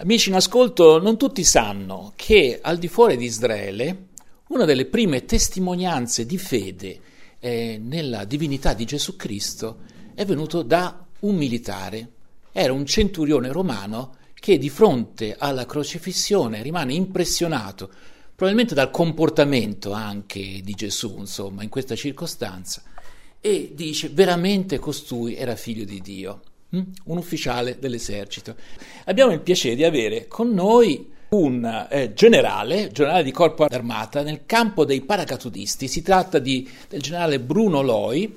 Amici in ascolto, non tutti sanno che al di fuori di Israele una delle prime testimonianze di fede eh, nella divinità di Gesù Cristo è venuto da un militare. Era un centurione romano che di fronte alla crocifissione rimane impressionato, probabilmente dal comportamento anche di Gesù, insomma, in questa circostanza, e dice veramente costui era figlio di Dio. Mm? un ufficiale dell'esercito. Abbiamo il piacere di avere con noi un eh, generale, generale di corpo d'armata nel campo dei paracadutisti. Si tratta di, del generale Bruno Loi,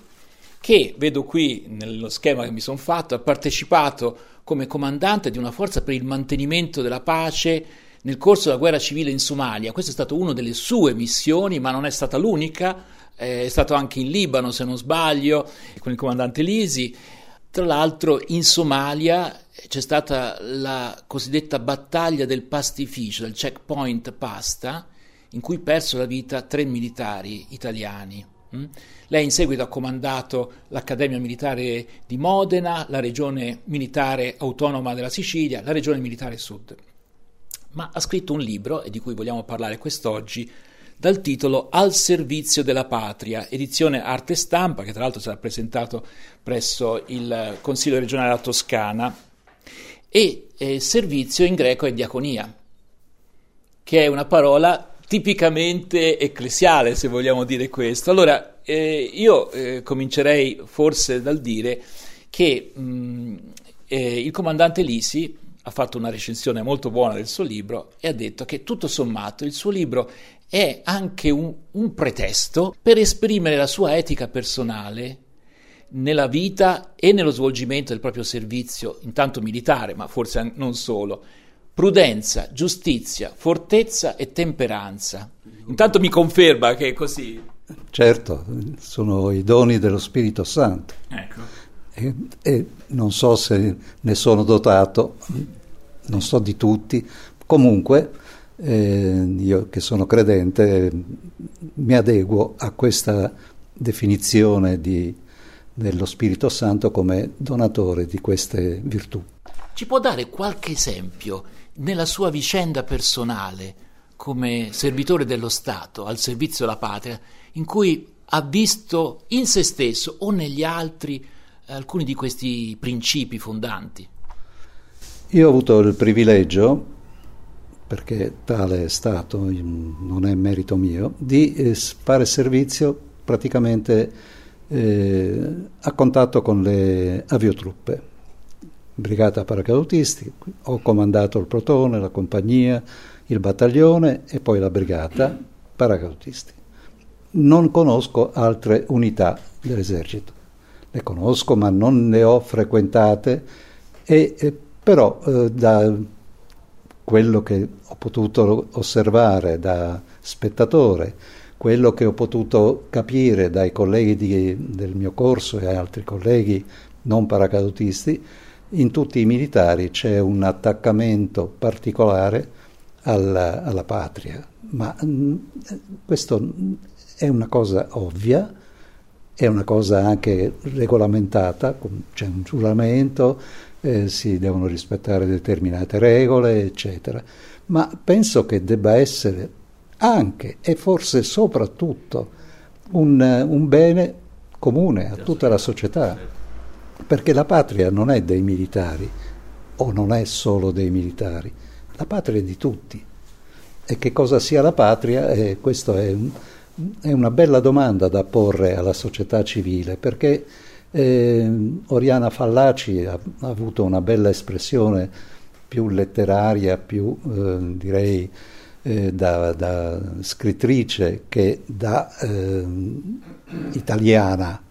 che vedo qui nello schema che mi sono fatto, ha partecipato come comandante di una forza per il mantenimento della pace nel corso della guerra civile in Somalia. Questa è stata una delle sue missioni, ma non è stata l'unica. Eh, è stato anche in Libano, se non sbaglio, con il comandante Lisi tra l'altro in Somalia c'è stata la cosiddetta battaglia del pastificio, del checkpoint Pasta, in cui persero la vita tre militari italiani. Mm? Lei in seguito ha comandato l'Accademia Militare di Modena, la Regione Militare Autonoma della Sicilia, la Regione Militare Sud. Ma ha scritto un libro, e di cui vogliamo parlare quest'oggi, dal titolo Al servizio della patria, edizione arte stampa, che tra l'altro sarà presentato presso il Consiglio regionale della Toscana, e eh, servizio in greco è diaconia, che è una parola tipicamente ecclesiale, se vogliamo dire questo. Allora, eh, io eh, comincerei forse dal dire che mh, eh, il comandante Lisi ha fatto una recensione molto buona del suo libro e ha detto che tutto sommato il suo libro è anche un, un pretesto per esprimere la sua etica personale nella vita e nello svolgimento del proprio servizio, intanto militare, ma forse non solo. Prudenza, giustizia, fortezza e temperanza. Intanto mi conferma che è così. Certo, sono i doni dello Spirito Santo. Ecco. E, e non so se ne sono dotato, non so di tutti. Comunque, eh, io che sono credente mi adeguo a questa definizione di, dello Spirito Santo come donatore di queste virtù. Ci può dare qualche esempio nella sua vicenda personale come servitore dello Stato al servizio della patria in cui ha visto in se stesso o negli altri alcuni di questi principi fondanti? Io ho avuto il privilegio perché tale è stato, non è merito mio, di eh, fare servizio praticamente eh, a contatto con le aviotruppe, brigata paracadutisti, ho comandato il protone, la compagnia, il battaglione e poi la brigata paracadutisti. Non conosco altre unità dell'esercito, le conosco ma non le ho frequentate, e, e però eh, da quello che ho potuto osservare da spettatore, quello che ho potuto capire dai colleghi di, del mio corso e altri colleghi non paracadutisti, in tutti i militari c'è un attaccamento particolare alla, alla patria, ma mh, mm, questo è una cosa ovvia, è una cosa anche regolamentata, c'è un giuramento, eh, si devono rispettare determinate regole, eccetera. Ma penso che debba essere anche e forse soprattutto un, un bene comune a tutta la società, perché la patria non è dei militari o non è solo dei militari, la patria è di tutti. E che cosa sia la patria? Eh, questa è, un, è una bella domanda da porre alla società civile, perché eh, Oriana Fallaci ha, ha, avuto una bella espressione più letteraria, più eh, direi eh, da, da, scrittrice che da eh, italiana,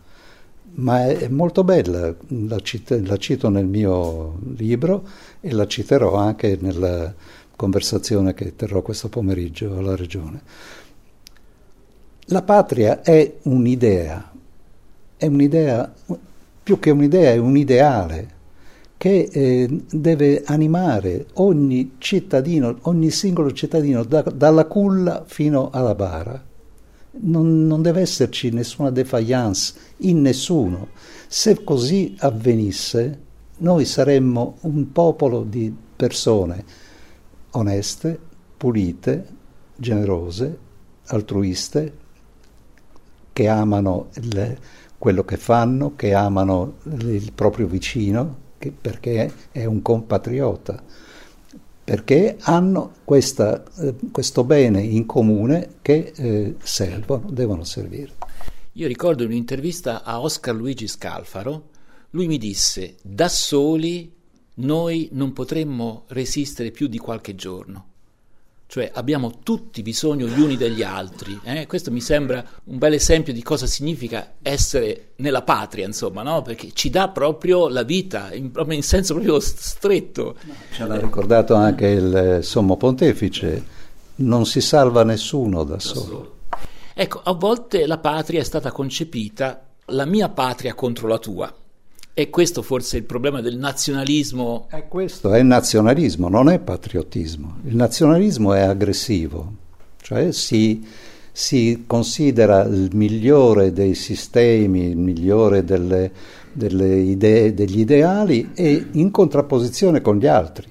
ma è, è molto bella, la, cit- la, cito nel mio libro e la citerò anche nella conversazione che terrò questo pomeriggio alla Regione. La patria è un'idea, è un'idea, più che un'idea, è un ideale che eh, deve animare ogni cittadino, ogni singolo cittadino, da, dalla culla fino alla bara. Non, non, deve esserci nessuna defiance in nessuno. Se così avvenisse, noi saremmo un popolo di persone oneste, pulite, generose, altruiste, che amano il, quello che fanno, che amano il proprio vicino, perché è un compatriota, perché hanno questa, eh, questo bene in comune che eh, servono, devono servire. Io ricordo in un'intervista a Oscar Luigi Scalfaro, lui mi disse, da soli noi non potremmo resistere più di qualche giorno. Cioè abbiamo tutti bisogno gli uni degli altri. Eh? Questo mi sembra un bel esempio di cosa significa essere nella patria, insomma, no? perché ci dà proprio la vita, in, proprio in senso proprio stretto. Ce l'ha ricordato anche il Sommo Pontefice, non si salva nessuno da, da solo. solo. Ecco, a volte la patria è stata concepita, la mia patria contro la tua. E questo forse è il problema del nazionalismo. È questo, è nazionalismo, non è patriottismo. Il nazionalismo è aggressivo, cioè si, si considera il migliore dei sistemi, il migliore delle, delle idee, degli ideali e in contrapposizione con gli altri.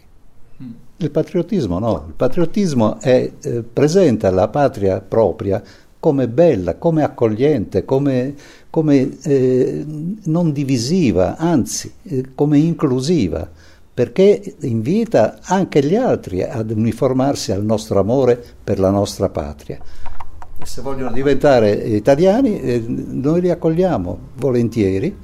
Mm. Il patriottismo no, il patriottismo è, eh, presenta la patria propria come bella, come accogliente, come, come eh, non divisiva, anzi eh, come inclusiva, perché invita anche gli altri ad uniformarsi al nostro amore per la nostra patria. Se vogliono diventare italiani, eh, noi li accogliamo volentieri,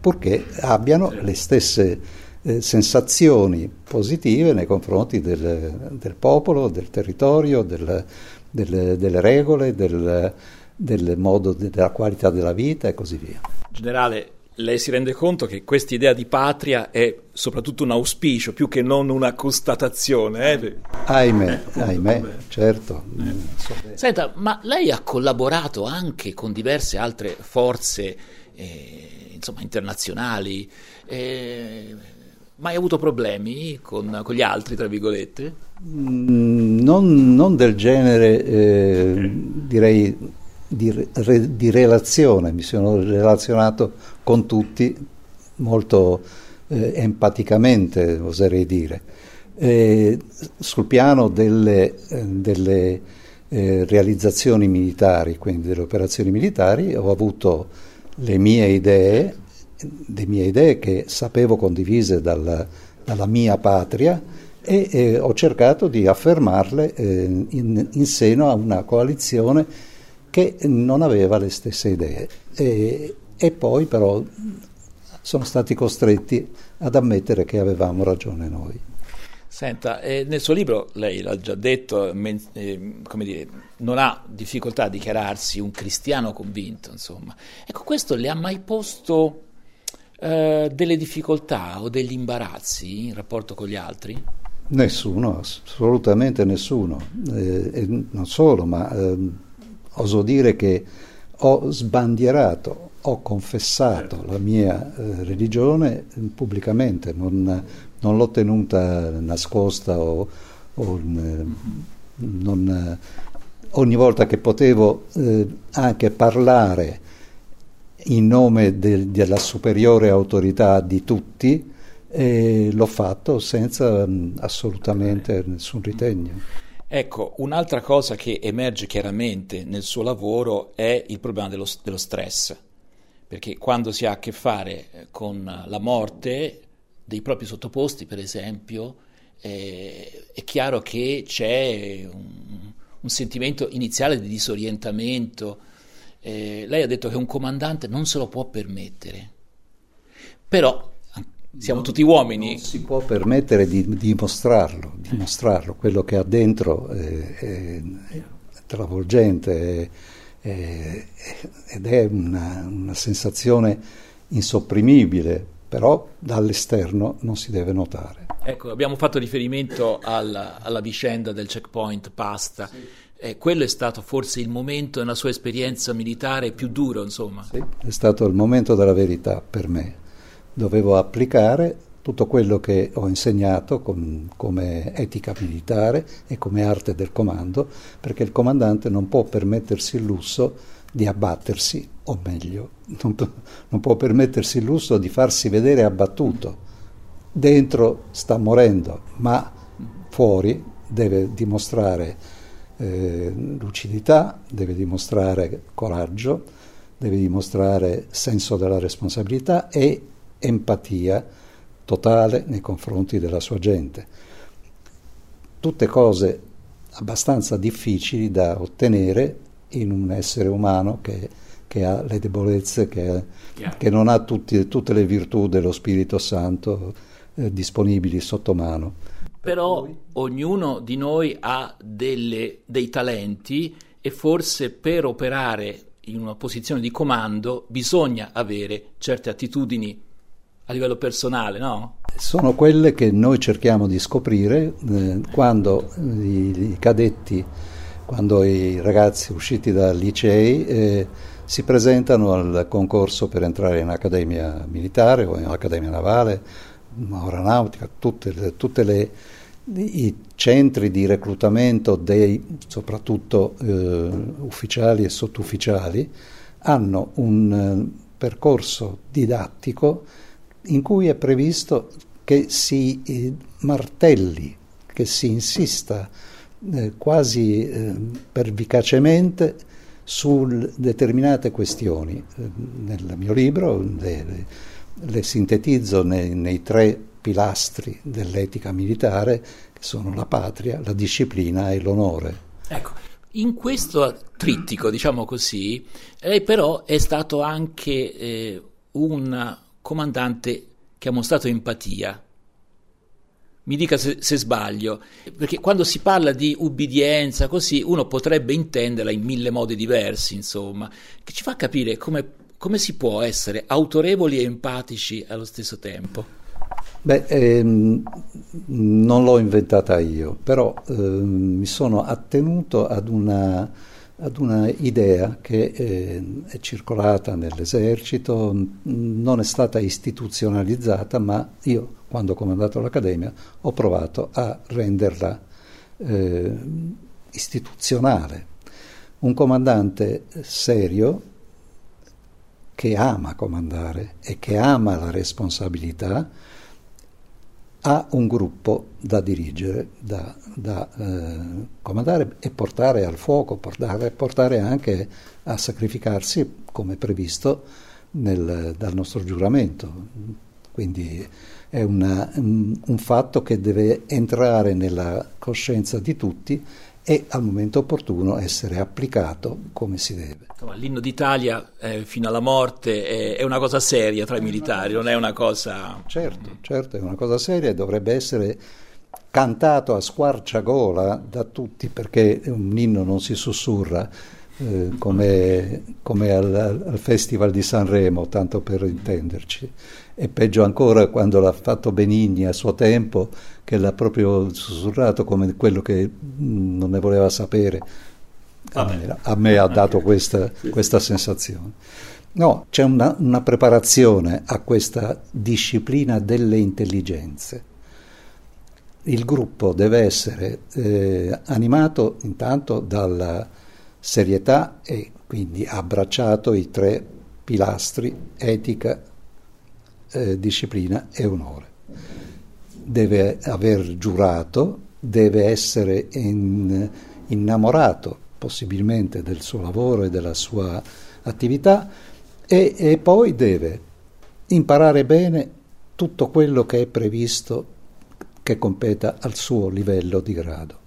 purché abbiano le stesse eh, sensazioni positive nei confronti del, del popolo, del territorio, del, delle, delle regole, del, del modo della qualità della vita e così via. Generale, lei si rende conto che questa idea di patria è soprattutto un auspicio più che non una constatazione. Eh? Ahimè, eh, ahimè, certo. Eh. Senta, ma lei ha collaborato anche con diverse altre forze eh, insomma, internazionali. Eh, mai avuto problemi con, con, gli altri, tra virgolette? Mm, non, non, del genere, eh, direi, di, re, di, relazione. Mi sono relazionato con tutti molto eh, empaticamente, oserei dire. Eh, sul piano delle, eh, delle eh, realizzazioni militari, quindi delle operazioni militari, ho avuto le mie idee le mie idee che sapevo condivise dal, dalla mia patria e eh, ho cercato di affermarle eh, in, in, seno a una coalizione che non aveva le stesse idee e, e poi però sono stati costretti ad ammettere che avevamo ragione noi. Senta, eh, nel suo libro, lei l'ha già detto, men, eh, dire, non ha difficoltà a dichiararsi un cristiano convinto, insomma. Ecco, questo le ha mai posto eh, delle difficoltà o degli imbarazzi in rapporto con gli altri? Nessuno, assolutamente nessuno. Eh, non solo, ma eh, oso dire che ho sbandierato, ho confessato la mia eh, religione pubblicamente, non, non, l'ho tenuta nascosta o, o non, ogni volta che potevo eh, anche parlare in nome del, della superiore autorità di tutti e l'ho fatto senza mh, assolutamente nessun ritegno. Ecco, un'altra cosa che emerge chiaramente nel suo lavoro è il problema dello, dello stress, perché quando si ha a che fare eh, con la morte dei propri sottoposti, per esempio, eh, è chiaro che c'è un, un sentimento iniziale di disorientamento, eh, lei ha detto che un comandante non se lo può permettere, però siamo non, tutti uomini. Non si può permettere di, dimostrarlo, dimostrarlo, quello che ha dentro è, è, è travolgente è, ed è una, una sensazione insopprimibile, però dall'esterno non si deve notare. Ecco, abbiamo fatto riferimento alla, alla vicenda del checkpoint Pasta. Sì eh, quello è stato forse il momento nella sua esperienza militare più duro, insomma. Sì, è stato il momento della verità per me. Dovevo applicare tutto quello che ho insegnato com, come etica militare e come arte del comando, perché il comandante non può permettersi il lusso di abbattersi, o meglio, non, non può permettersi il lusso di farsi vedere abbattuto. Dentro sta morendo, ma fuori deve dimostrare eh, lucidità, deve dimostrare coraggio, deve dimostrare senso della responsabilità e empatia totale nei confronti della sua gente. Tutte cose abbastanza difficili da ottenere in un essere umano che, che ha le debolezze, che, che non ha tutti, tutte le virtù dello Spirito Santo eh, disponibili sotto mano. Però ognuno di noi ha delle, dei talenti e forse per operare in una posizione di comando bisogna avere certe attitudini a livello personale, no? Sono quelle che noi cerchiamo di scoprire eh, quando i, i, cadetti, quando i ragazzi usciti dai licei eh, si presentano al concorso per entrare in accademia militare o in accademia navale, aeronautica, tutte, tutte le, i centri di reclutamento dei soprattutto eh, ufficiali e sottufficiali hanno un eh, percorso didattico in cui è previsto che si eh, martelli, che si insista eh, quasi eh, pervicacemente su determinate questioni. Nel mio libro le, le, sintetizzo nei, nei tre pilastri dell'etica militare, che sono la patria, la disciplina e l'onore. Ecco, in questo trittico, diciamo così, lei però è stato anche eh, un comandante che ha mostrato empatia. Mi dica se, se, sbaglio, perché quando si parla di ubbidienza così uno potrebbe intenderla in mille modi diversi, insomma, che ci fa capire come, come si può essere autorevoli e empatici allo stesso tempo. Beh, ehm, non l'ho inventata io, però ehm, mi sono attenuto ad una ad una idea che eh, è circolata nell'esercito, non è stata istituzionalizzata, ma io, quando ho comandato l'Accademia, ho provato a renderla eh, istituzionale. Un comandante serio che ama comandare e che ama la responsabilità, ha un gruppo da dirigere, da, da eh, comandare e portare al fuoco, portare, portare, anche a sacrificarsi come previsto nel, dal nostro giuramento. Quindi è una, un, un fatto che deve entrare nella coscienza di tutti e al momento opportuno essere applicato come si deve. L'inno d'Italia eh, fino alla morte è, è, una cosa seria tra i militari, non è una cosa... Certo, certo, è una cosa seria e dovrebbe essere cantato a squarciagola da tutti perché un inno non si sussurra eh, come, come al, al, Festival di Sanremo, tanto per intenderci. E peggio ancora quando l'ha fatto Benigni a suo tempo, che l'ha proprio sussurrato come quello che mm, non ne voleva sapere. A me, a me ha dato questa, questa sensazione. No, c'è una, una, preparazione a questa disciplina delle intelligenze. Il gruppo deve essere eh, animato intanto dalla serietà e quindi abbracciato i tre pilastri etica, eh, disciplina e onore. Deve aver giurato, deve essere in, innamorato possibilmente del suo lavoro e della sua attività e, e poi deve imparare bene tutto quello che è previsto che competa al suo livello di grado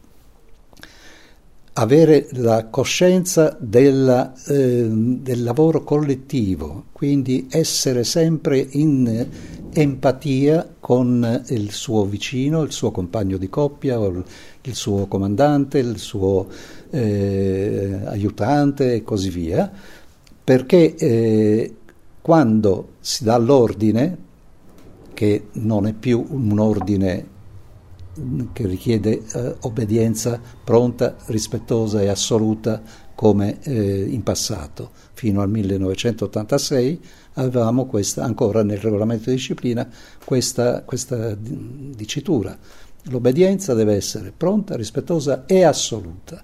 avere la coscienza della, eh, del lavoro collettivo, quindi essere sempre in empatia con il suo vicino, il suo compagno di coppia, il suo comandante, il suo eh, aiutante e così via, perché eh, quando si dà l'ordine, che non è più un ordine che richiede eh, obbedienza pronta, rispettosa e assoluta come eh, in passato. Fino al 1986 avevamo questa, ancora nel regolamento di disciplina questa, questa dicitura. L'obbedienza deve essere pronta, rispettosa e assoluta,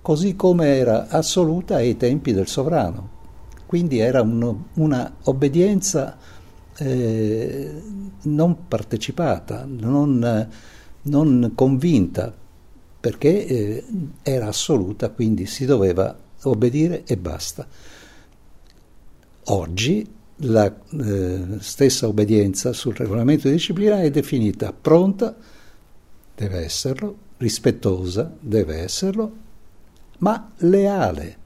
così come era assoluta ai tempi del sovrano. Quindi era un, una obbedienza eh, non partecipata, non, non convinta, perché eh, era assoluta, quindi si doveva obbedire e basta. Oggi la eh, stessa obbedienza sul regolamento di disciplina è definita pronta, deve esserlo, rispettosa, deve esserlo, ma leale.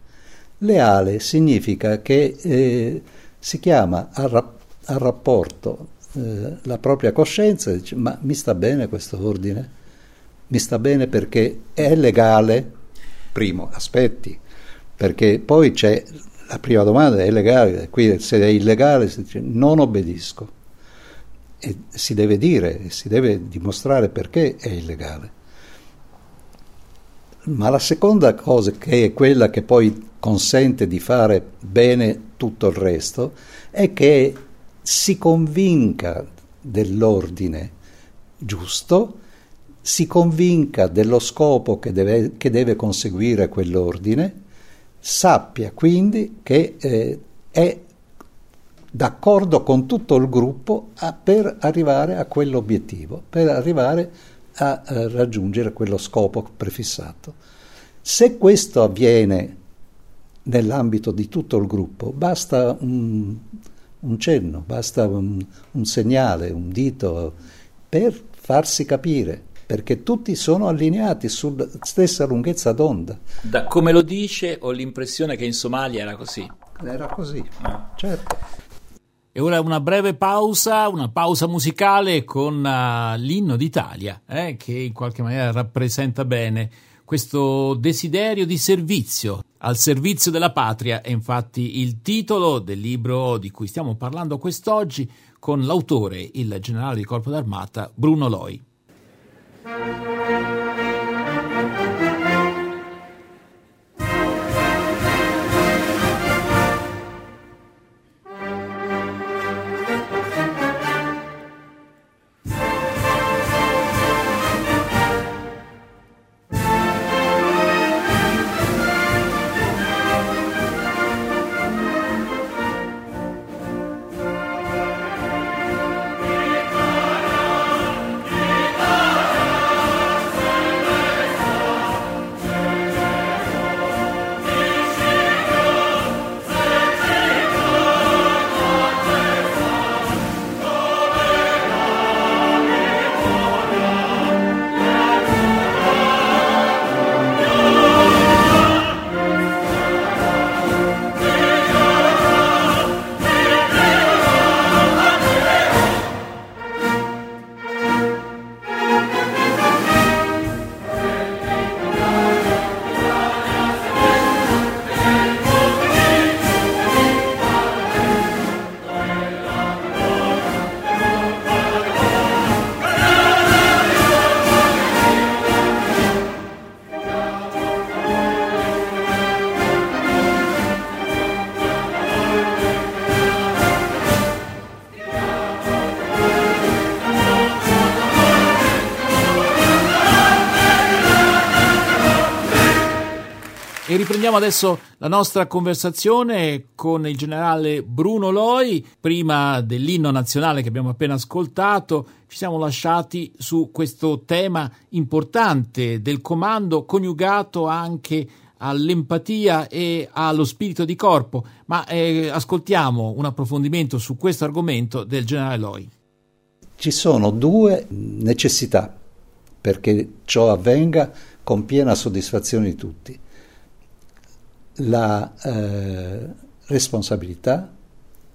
Leale significa che eh, si chiama al, rap- al rapporto eh, la propria coscienza e dice ma mi sta bene questo ordine? Mi sta bene perché è legale? Primo, aspetti, perché poi c'è la prima domanda, è legale? Qui se è illegale si dice non obbedisco e si deve dire, si deve dimostrare perché è illegale. Ma la seconda cosa, che è quella che poi consente di fare bene tutto il resto, è che si convinca dell'ordine giusto, si convinca dello scopo che deve, che deve conseguire quell'ordine, sappia quindi che eh, è d'accordo con tutto il gruppo a, per arrivare a quell'obiettivo, per arrivare a, a eh, raggiungere quello scopo prefissato. Se questo avviene nell'ambito di tutto il gruppo, basta un, un cenno, basta un, un segnale, un dito per farsi capire perché tutti sono allineati sulla stessa lunghezza d'onda. Da come lo dice ho l'impressione che in Somalia era così. Era così, certo. E ora una breve pausa, una pausa musicale con uh, l'inno d'Italia, eh, che in qualche maniera rappresenta bene questo desiderio di servizio, al servizio della patria, è infatti il titolo del libro di cui stiamo parlando quest'oggi con l'autore, il generale di corpo d'armata Bruno Loi. Riprendiamo adesso la nostra conversazione con il generale Bruno Loi. Prima dell'inno nazionale che abbiamo appena ascoltato, ci siamo lasciati su questo tema importante del comando coniugato anche all'empatia e allo spirito di corpo. Ma eh, ascoltiamo un approfondimento su questo argomento del generale Loi. Ci sono due necessità perché ciò avvenga con piena soddisfazione di tutti la eh, responsabilità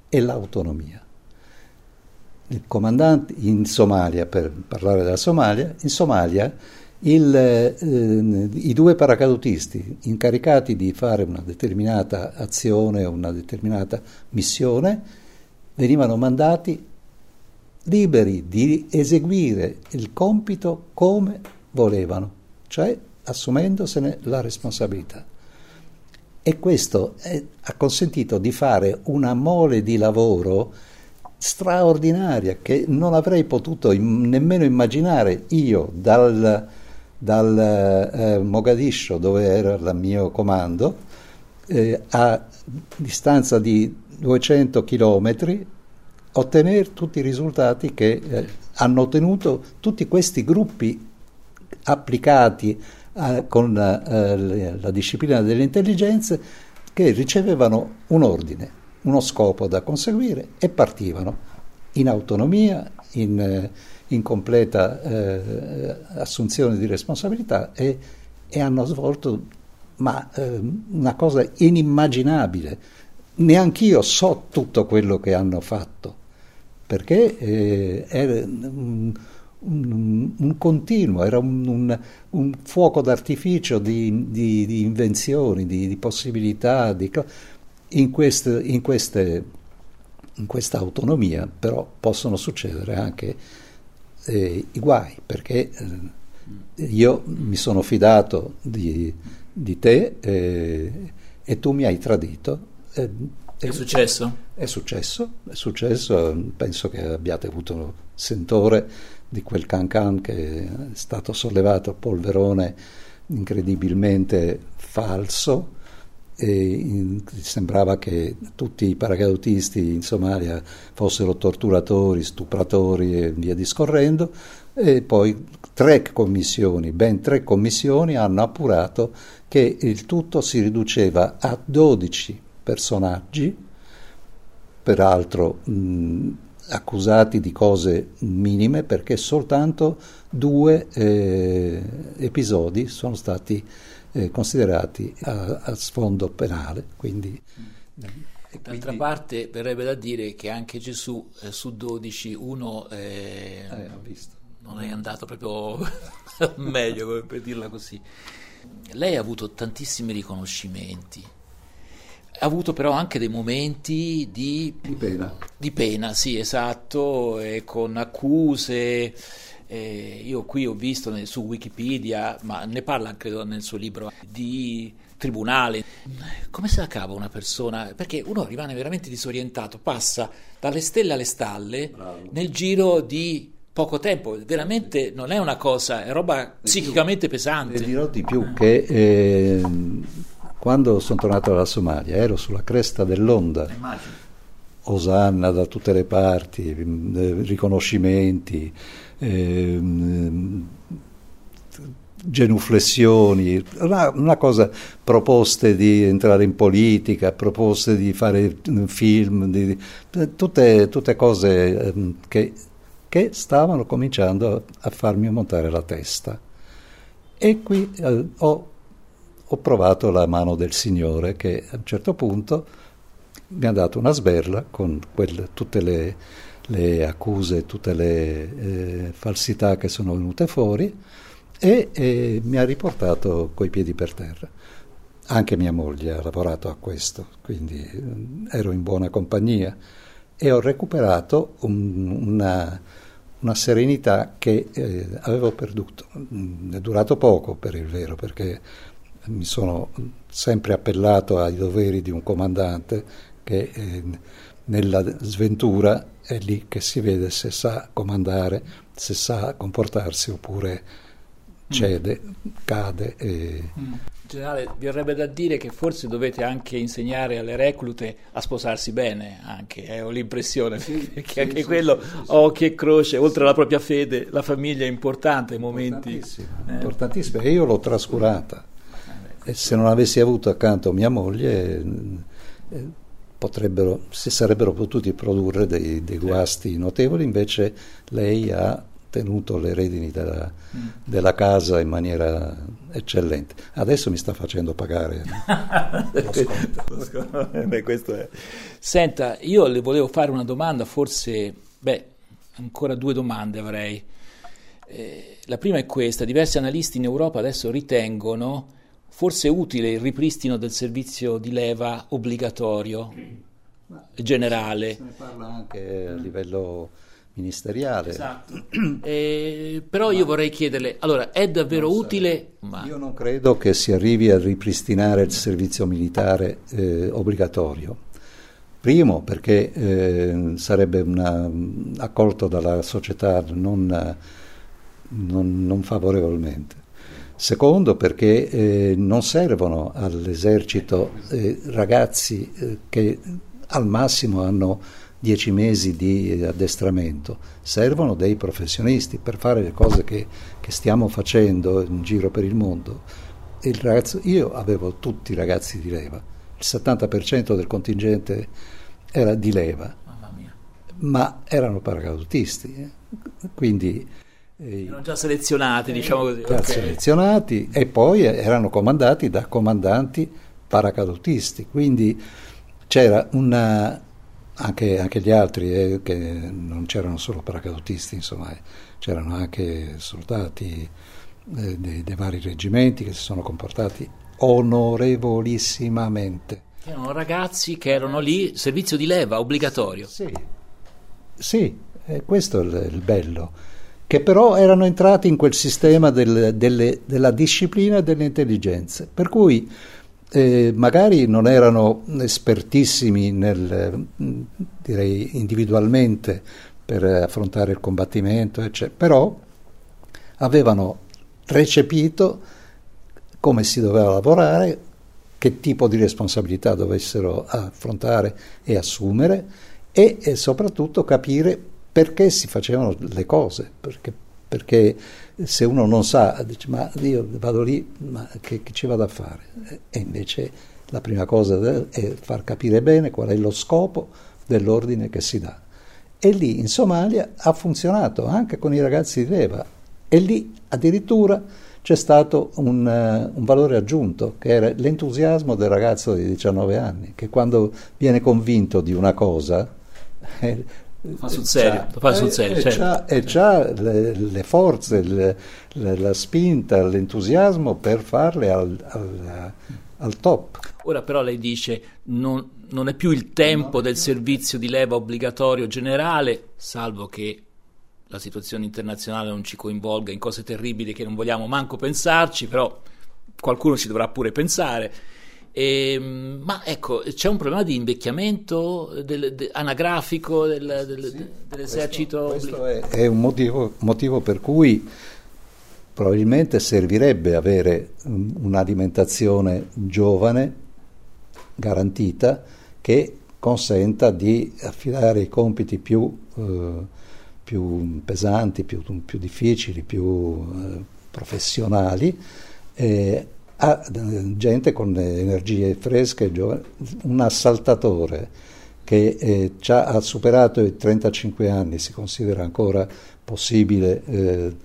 e l'autonomia. Il comandante in Somalia, per parlare della Somalia, in Somalia il, eh, i due paracadutisti incaricati di fare una determinata azione o una determinata missione venivano mandati liberi di eseguire il compito come volevano, cioè assumendosene la responsabilità. E questo è, ha consentito di fare una mole di lavoro straordinaria che non avrei potuto im- nemmeno immaginare io dal, dal eh, Mogadiscio, dove era il mio comando, eh, a distanza di 200 chilometri, ottenere tutti i risultati che eh, hanno ottenuto tutti questi gruppi applicati eh, con eh, la disciplina delle intelligenze che ricevevano un ordine, uno scopo da conseguire e partivano in autonomia, in, eh, in completa eh, assunzione di responsabilità e, e hanno svolto ma, eh, una cosa inimmaginabile. Neanch'io so tutto quello che hanno fatto, perché eh, era un, un, un, continuo, era un, un fuoco d'artificio di, di, di invenzioni, di, di possibilità. in, queste, in, queste, in, questa autonomia però possono succedere anche eh, i guai, perché eh, io mi sono fidato di, te eh, e tu mi hai tradito. È successo? È successo, è successo, penso che abbiate avuto sentore di quel cancan che è stato sollevato polverone incredibilmente falso. E in, sembrava che tutti i paracadutisti in Somalia fossero torturatori, stupratori e via discorrendo. E poi tre commissioni, ben tre commissioni hanno appurato che il tutto si riduceva a 12 personaggi, peraltro mh, accusati di cose minime perché soltanto due eh, episodi sono stati eh, considerati a, a, sfondo penale. Quindi, eh, D'altra quindi... parte verrebbe da dire che anche Gesù eh, su 12 uno eh, non è andato proprio meglio, per dirla così. Lei ha avuto tantissimi riconoscimenti ha avuto però anche dei momenti di, di pena. Di pena, sì, esatto, e con accuse. Eh, io qui ho visto su Wikipedia, ma ne parla credo nel suo libro, di tribunale. Come se la cava una persona? Perché uno rimane veramente disorientato, passa dalle stelle alle stalle Bravo. nel giro di poco tempo, veramente non è una cosa, è roba psichicamente pesante. E dirò di più che eh, quando sono tornato dalla Somalia ero sulla cresta dell'onda. Immagino. Osanna da tutte le parti, eh, riconoscimenti, eh, genuflessioni, una, una, cosa, proposte di entrare in politica, proposte di fare film, di, tutte, tutte, cose ehm, che, che, stavano cominciando a farmi montare la testa. E qui eh, ho ho provato la mano del Signore che a un certo punto mi ha dato una sberla con quelle, tutte le, le, accuse, tutte le eh, falsità che sono venute fuori e, e mi ha riportato coi piedi per terra. Anche mia moglie ha lavorato a questo, quindi eh, ero in buona compagnia e ho recuperato un, una, una, serenità che eh, avevo perduto. È durato poco per il vero, perché mi sono sempre appellato ai doveri di un comandante che eh, nella sventura è lì che si vede se sa comandare, se sa comportarsi oppure cede, mm. cade. E... Mm. Generale, verrebbe da dire che forse dovete anche insegnare alle reclute a sposarsi bene, anche, eh, ho l'impressione, sì, che sì, anche sì, quello, occhi e croce, oltre alla propria fede, la famiglia è importante nei momenti... Importantissima, eh. importantissima, e io l'ho trascurata e se non avessi avuto accanto mia moglie eh, potrebbero, si sarebbero potuti produrre dei, dei guasti notevoli, invece lei ha tenuto le redini della, mm. della, casa in maniera eccellente. Adesso mi sta facendo pagare lo sconto. Beh, è... Senta, io le volevo fare una domanda, forse, beh, ancora due domande avrei. Eh, la prima è questa, diversi analisti in Europa adesso ritengono forse utile il ripristino del servizio di leva obbligatorio generale. Se ne parla anche a livello ministeriale. Esatto. eh, però io vorrei chiederle, allora, è davvero utile? Ma... Io non credo che si arrivi a ripristinare il servizio militare eh, obbligatorio. Primo perché eh, sarebbe una, accolto dalla società non, non, non favorevolmente. Secondo perché eh, non servono all'esercito eh, ragazzi eh, che al massimo hanno dieci mesi di addestramento, servono dei professionisti per fare le cose che, che stiamo facendo in giro per il mondo. Il ragazzo, io avevo tutti i ragazzi di leva, il 70% del contingente era di leva, ma erano paracadutisti, eh? quindi... Erano già selezionati, diciamo così. Già okay. selezionati e poi erano comandati da comandanti paracadutisti, quindi c'era una, anche, anche gli altri, eh, che non c'erano solo paracadutisti, insomma, eh, c'erano anche soldati eh, dei, dei, vari reggimenti che si sono comportati onorevolissimamente. Erano ragazzi che erano lì, servizio di leva obbligatorio. Sì, sì questo è il, il, bello, che però erano entrati in quel sistema del, delle, della disciplina delle intelligenze, per cui eh, magari non erano espertissimi nel, direi individualmente per affrontare il combattimento, eccetera, però avevano recepito come si doveva lavorare, che tipo di responsabilità dovessero affrontare e assumere e, e soprattutto capire perché si facevano le cose, perché, perché se uno non sa, dice ma io vado lì, ma che, che ci vado a fare? E invece la prima cosa è far capire bene qual è lo scopo dell'ordine che si dà. E lì in Somalia ha funzionato anche con i ragazzi di leva e lì addirittura c'è stato un, uh, un, valore aggiunto che era l'entusiasmo del ragazzo di 19 anni che quando viene convinto di una cosa eh, fa sul serio, lo fa sul serio. E, certo. e c'ha le, le forze, le, le, la spinta, l'entusiasmo per farle al, al, al, top. Ora però lei dice non, non è più il tempo del servizio di leva obbligatorio generale, salvo che la situazione internazionale non ci coinvolga in cose terribili che non vogliamo manco pensarci, però qualcuno ci dovrà pure pensare. E, ehm, ma ecco, c'è un problema di invecchiamento del, de, anagrafico del, del, sì, dell'esercito. Questo, questo è, è, un motivo, motivo, per cui probabilmente servirebbe avere un'alimentazione giovane, garantita, che consenta di affidare i compiti più, eh, più pesanti, più, più, difficili, più eh, professionali. Eh, a gente con energie fresche, un assaltatore che eh, ha superato i 35 anni, si considera ancora possibile eh,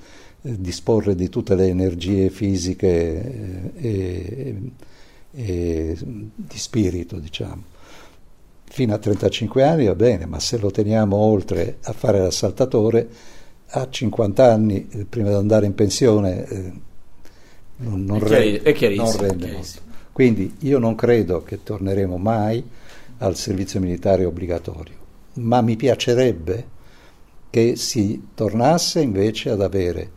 disporre di tutte le energie fisiche eh, e, e, di spirito, diciamo. Fino a 35 anni va bene, ma se lo teniamo oltre a fare l'assaltatore, a 50 anni, eh, prima di andare in pensione, eh, non, non, è rende, è non rende molto. Quindi io non credo che torneremo mai al servizio militare obbligatorio, ma mi piacerebbe che si tornasse invece ad avere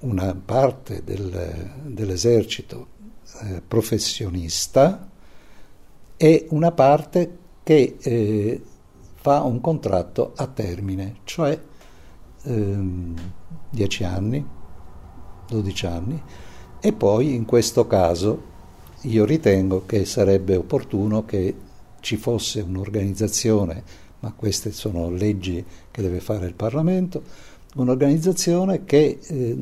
una parte del, dell'esercito eh, professionista e una parte che eh, fa un contratto a termine, cioè ehm, 10 anni, 12 anni, e poi in questo caso io ritengo che sarebbe opportuno che ci fosse un'organizzazione, ma queste sono leggi che deve fare il Parlamento, un'organizzazione che eh,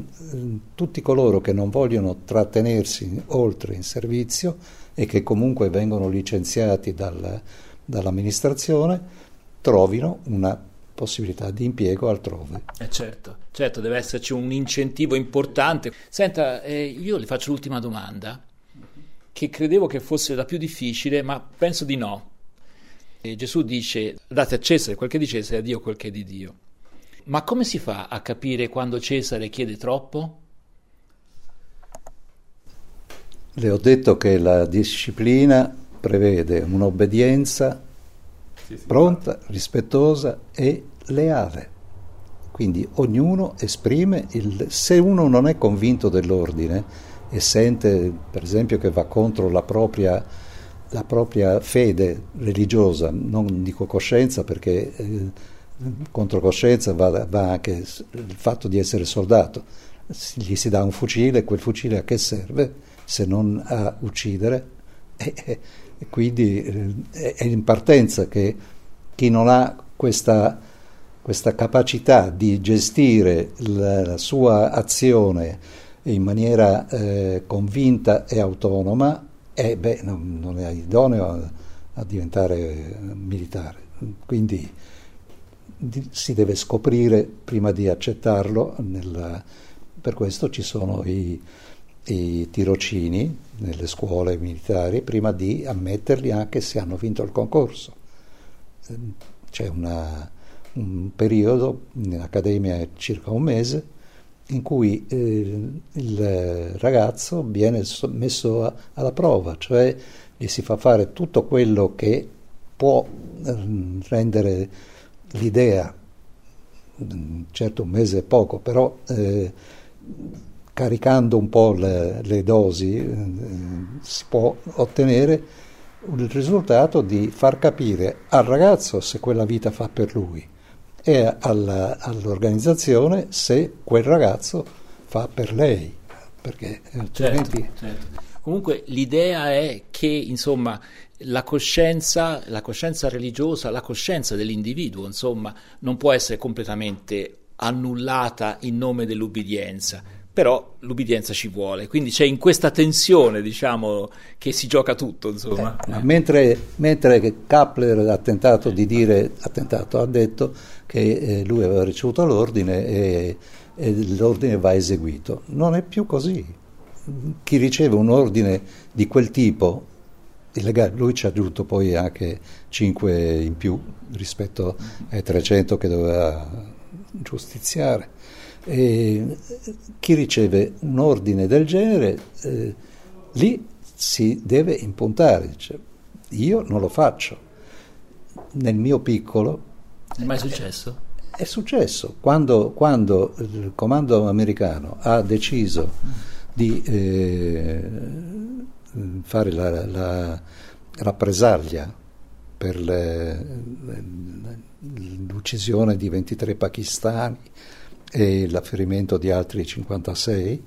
tutti coloro che non vogliono trattenersi oltre in servizio e che comunque vengono licenziati dal, dall'amministrazione trovino una possibilità di impiego altrove. Eh certo, certo, deve esserci un incentivo importante. Senta, eh, io le faccio l'ultima domanda, che credevo che fosse la più difficile, ma penso di no. E Gesù dice, date a Cesare quel che è di Cesare e a Dio quel che è di Dio. Ma come si fa a capire quando Cesare chiede troppo? Le ho detto che la disciplina prevede un'obbedienza pronta, rispettosa e leale. Quindi ognuno esprime il... Se uno non è convinto dell'ordine e sente, per esempio, che va contro la propria, la propria fede religiosa, non dico coscienza perché eh, contro coscienza va, va anche il fatto di essere soldato, gli si dà un fucile, quel fucile a che serve se non a uccidere? E, e quindi eh, è in partenza che chi non ha questa, questa capacità di gestire la, sua azione in maniera eh, convinta e autonoma è, beh, non, non è idoneo a, a diventare militare. Quindi di, si deve scoprire prima di accettarlo. Nel, per questo ci sono i, i tirocini nelle scuole militari prima di ammetterli anche se hanno vinto il concorso. C'è una, un periodo in accademia circa un mese in cui eh, il ragazzo viene messo a, alla prova, cioè gli si fa fare tutto quello che può eh, rendere l'idea, certo un mese è poco, però eh, caricando un po' le, le dosi eh, si può ottenere il risultato di far capire al ragazzo se quella vita fa per lui e all'organizzazione se quel ragazzo fa per lei, perché altrimenti... Certo, certo. Comunque l'idea è che insomma la coscienza, la coscienza religiosa, la coscienza dell'individuo, insomma, non può essere completamente annullata in nome dell'ubbidienza, però l'ubbidienza ci vuole, quindi c'è in questa tensione, diciamo, che si gioca tutto, insomma. Eh, mentre, mentre Kappler ha tentato di dire, ha, tentato, ha detto che eh, lui aveva ricevuto l'ordine e, e l'ordine va eseguito, non è più così. Chi riceve un ordine di quel tipo. Lui ci ha aggiunto poi anche 5 in più rispetto ai 300 che doveva giustiziare. E chi riceve un ordine del genere, eh, lì si deve impuntare. Cioè, io non lo faccio. Nel mio piccolo... È mai successo? È successo. Quando, quando il comando americano ha deciso di... Eh, fare la, la rappresaglia per le, l'uccisione di 23 pakistani e l'afferimento di altri 56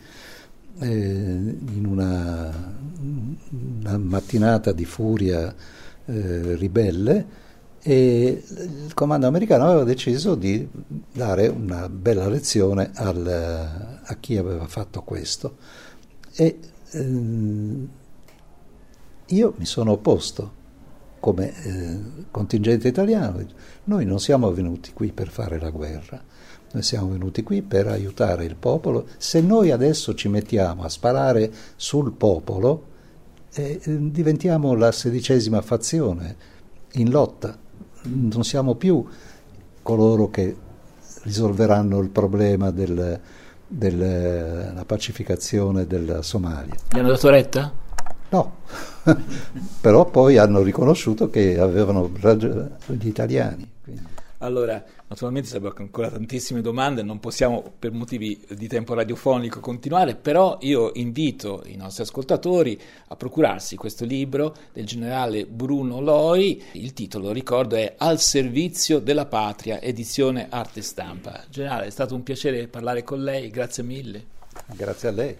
eh, in una, una, mattinata di furia eh, ribelle e il comando americano aveva deciso di dare una bella lezione al, a chi aveva fatto questo e eh, io mi sono opposto come eh, contingente italiano. Noi non siamo venuti qui per fare la guerra, noi siamo venuti qui per aiutare il popolo. Se noi adesso ci mettiamo a sparare sul popolo, eh, diventiamo la sedicesima fazione in lotta. Non siamo più coloro che risolveranno il problema della del, pacificazione della Somalia. Gli hanno dato retta? No, però poi hanno riconosciuto che avevano ragione gli italiani. Quindi. Allora, naturalmente sarebbero ancora tantissime domande, non possiamo per motivi di tempo radiofonico continuare, però io invito i nostri ascoltatori a procurarsi questo libro del generale Bruno Loi, il titolo, ricordo, è Al servizio della patria, edizione arte stampa. Generale, è stato un piacere parlare con lei, grazie mille. Grazie a lei.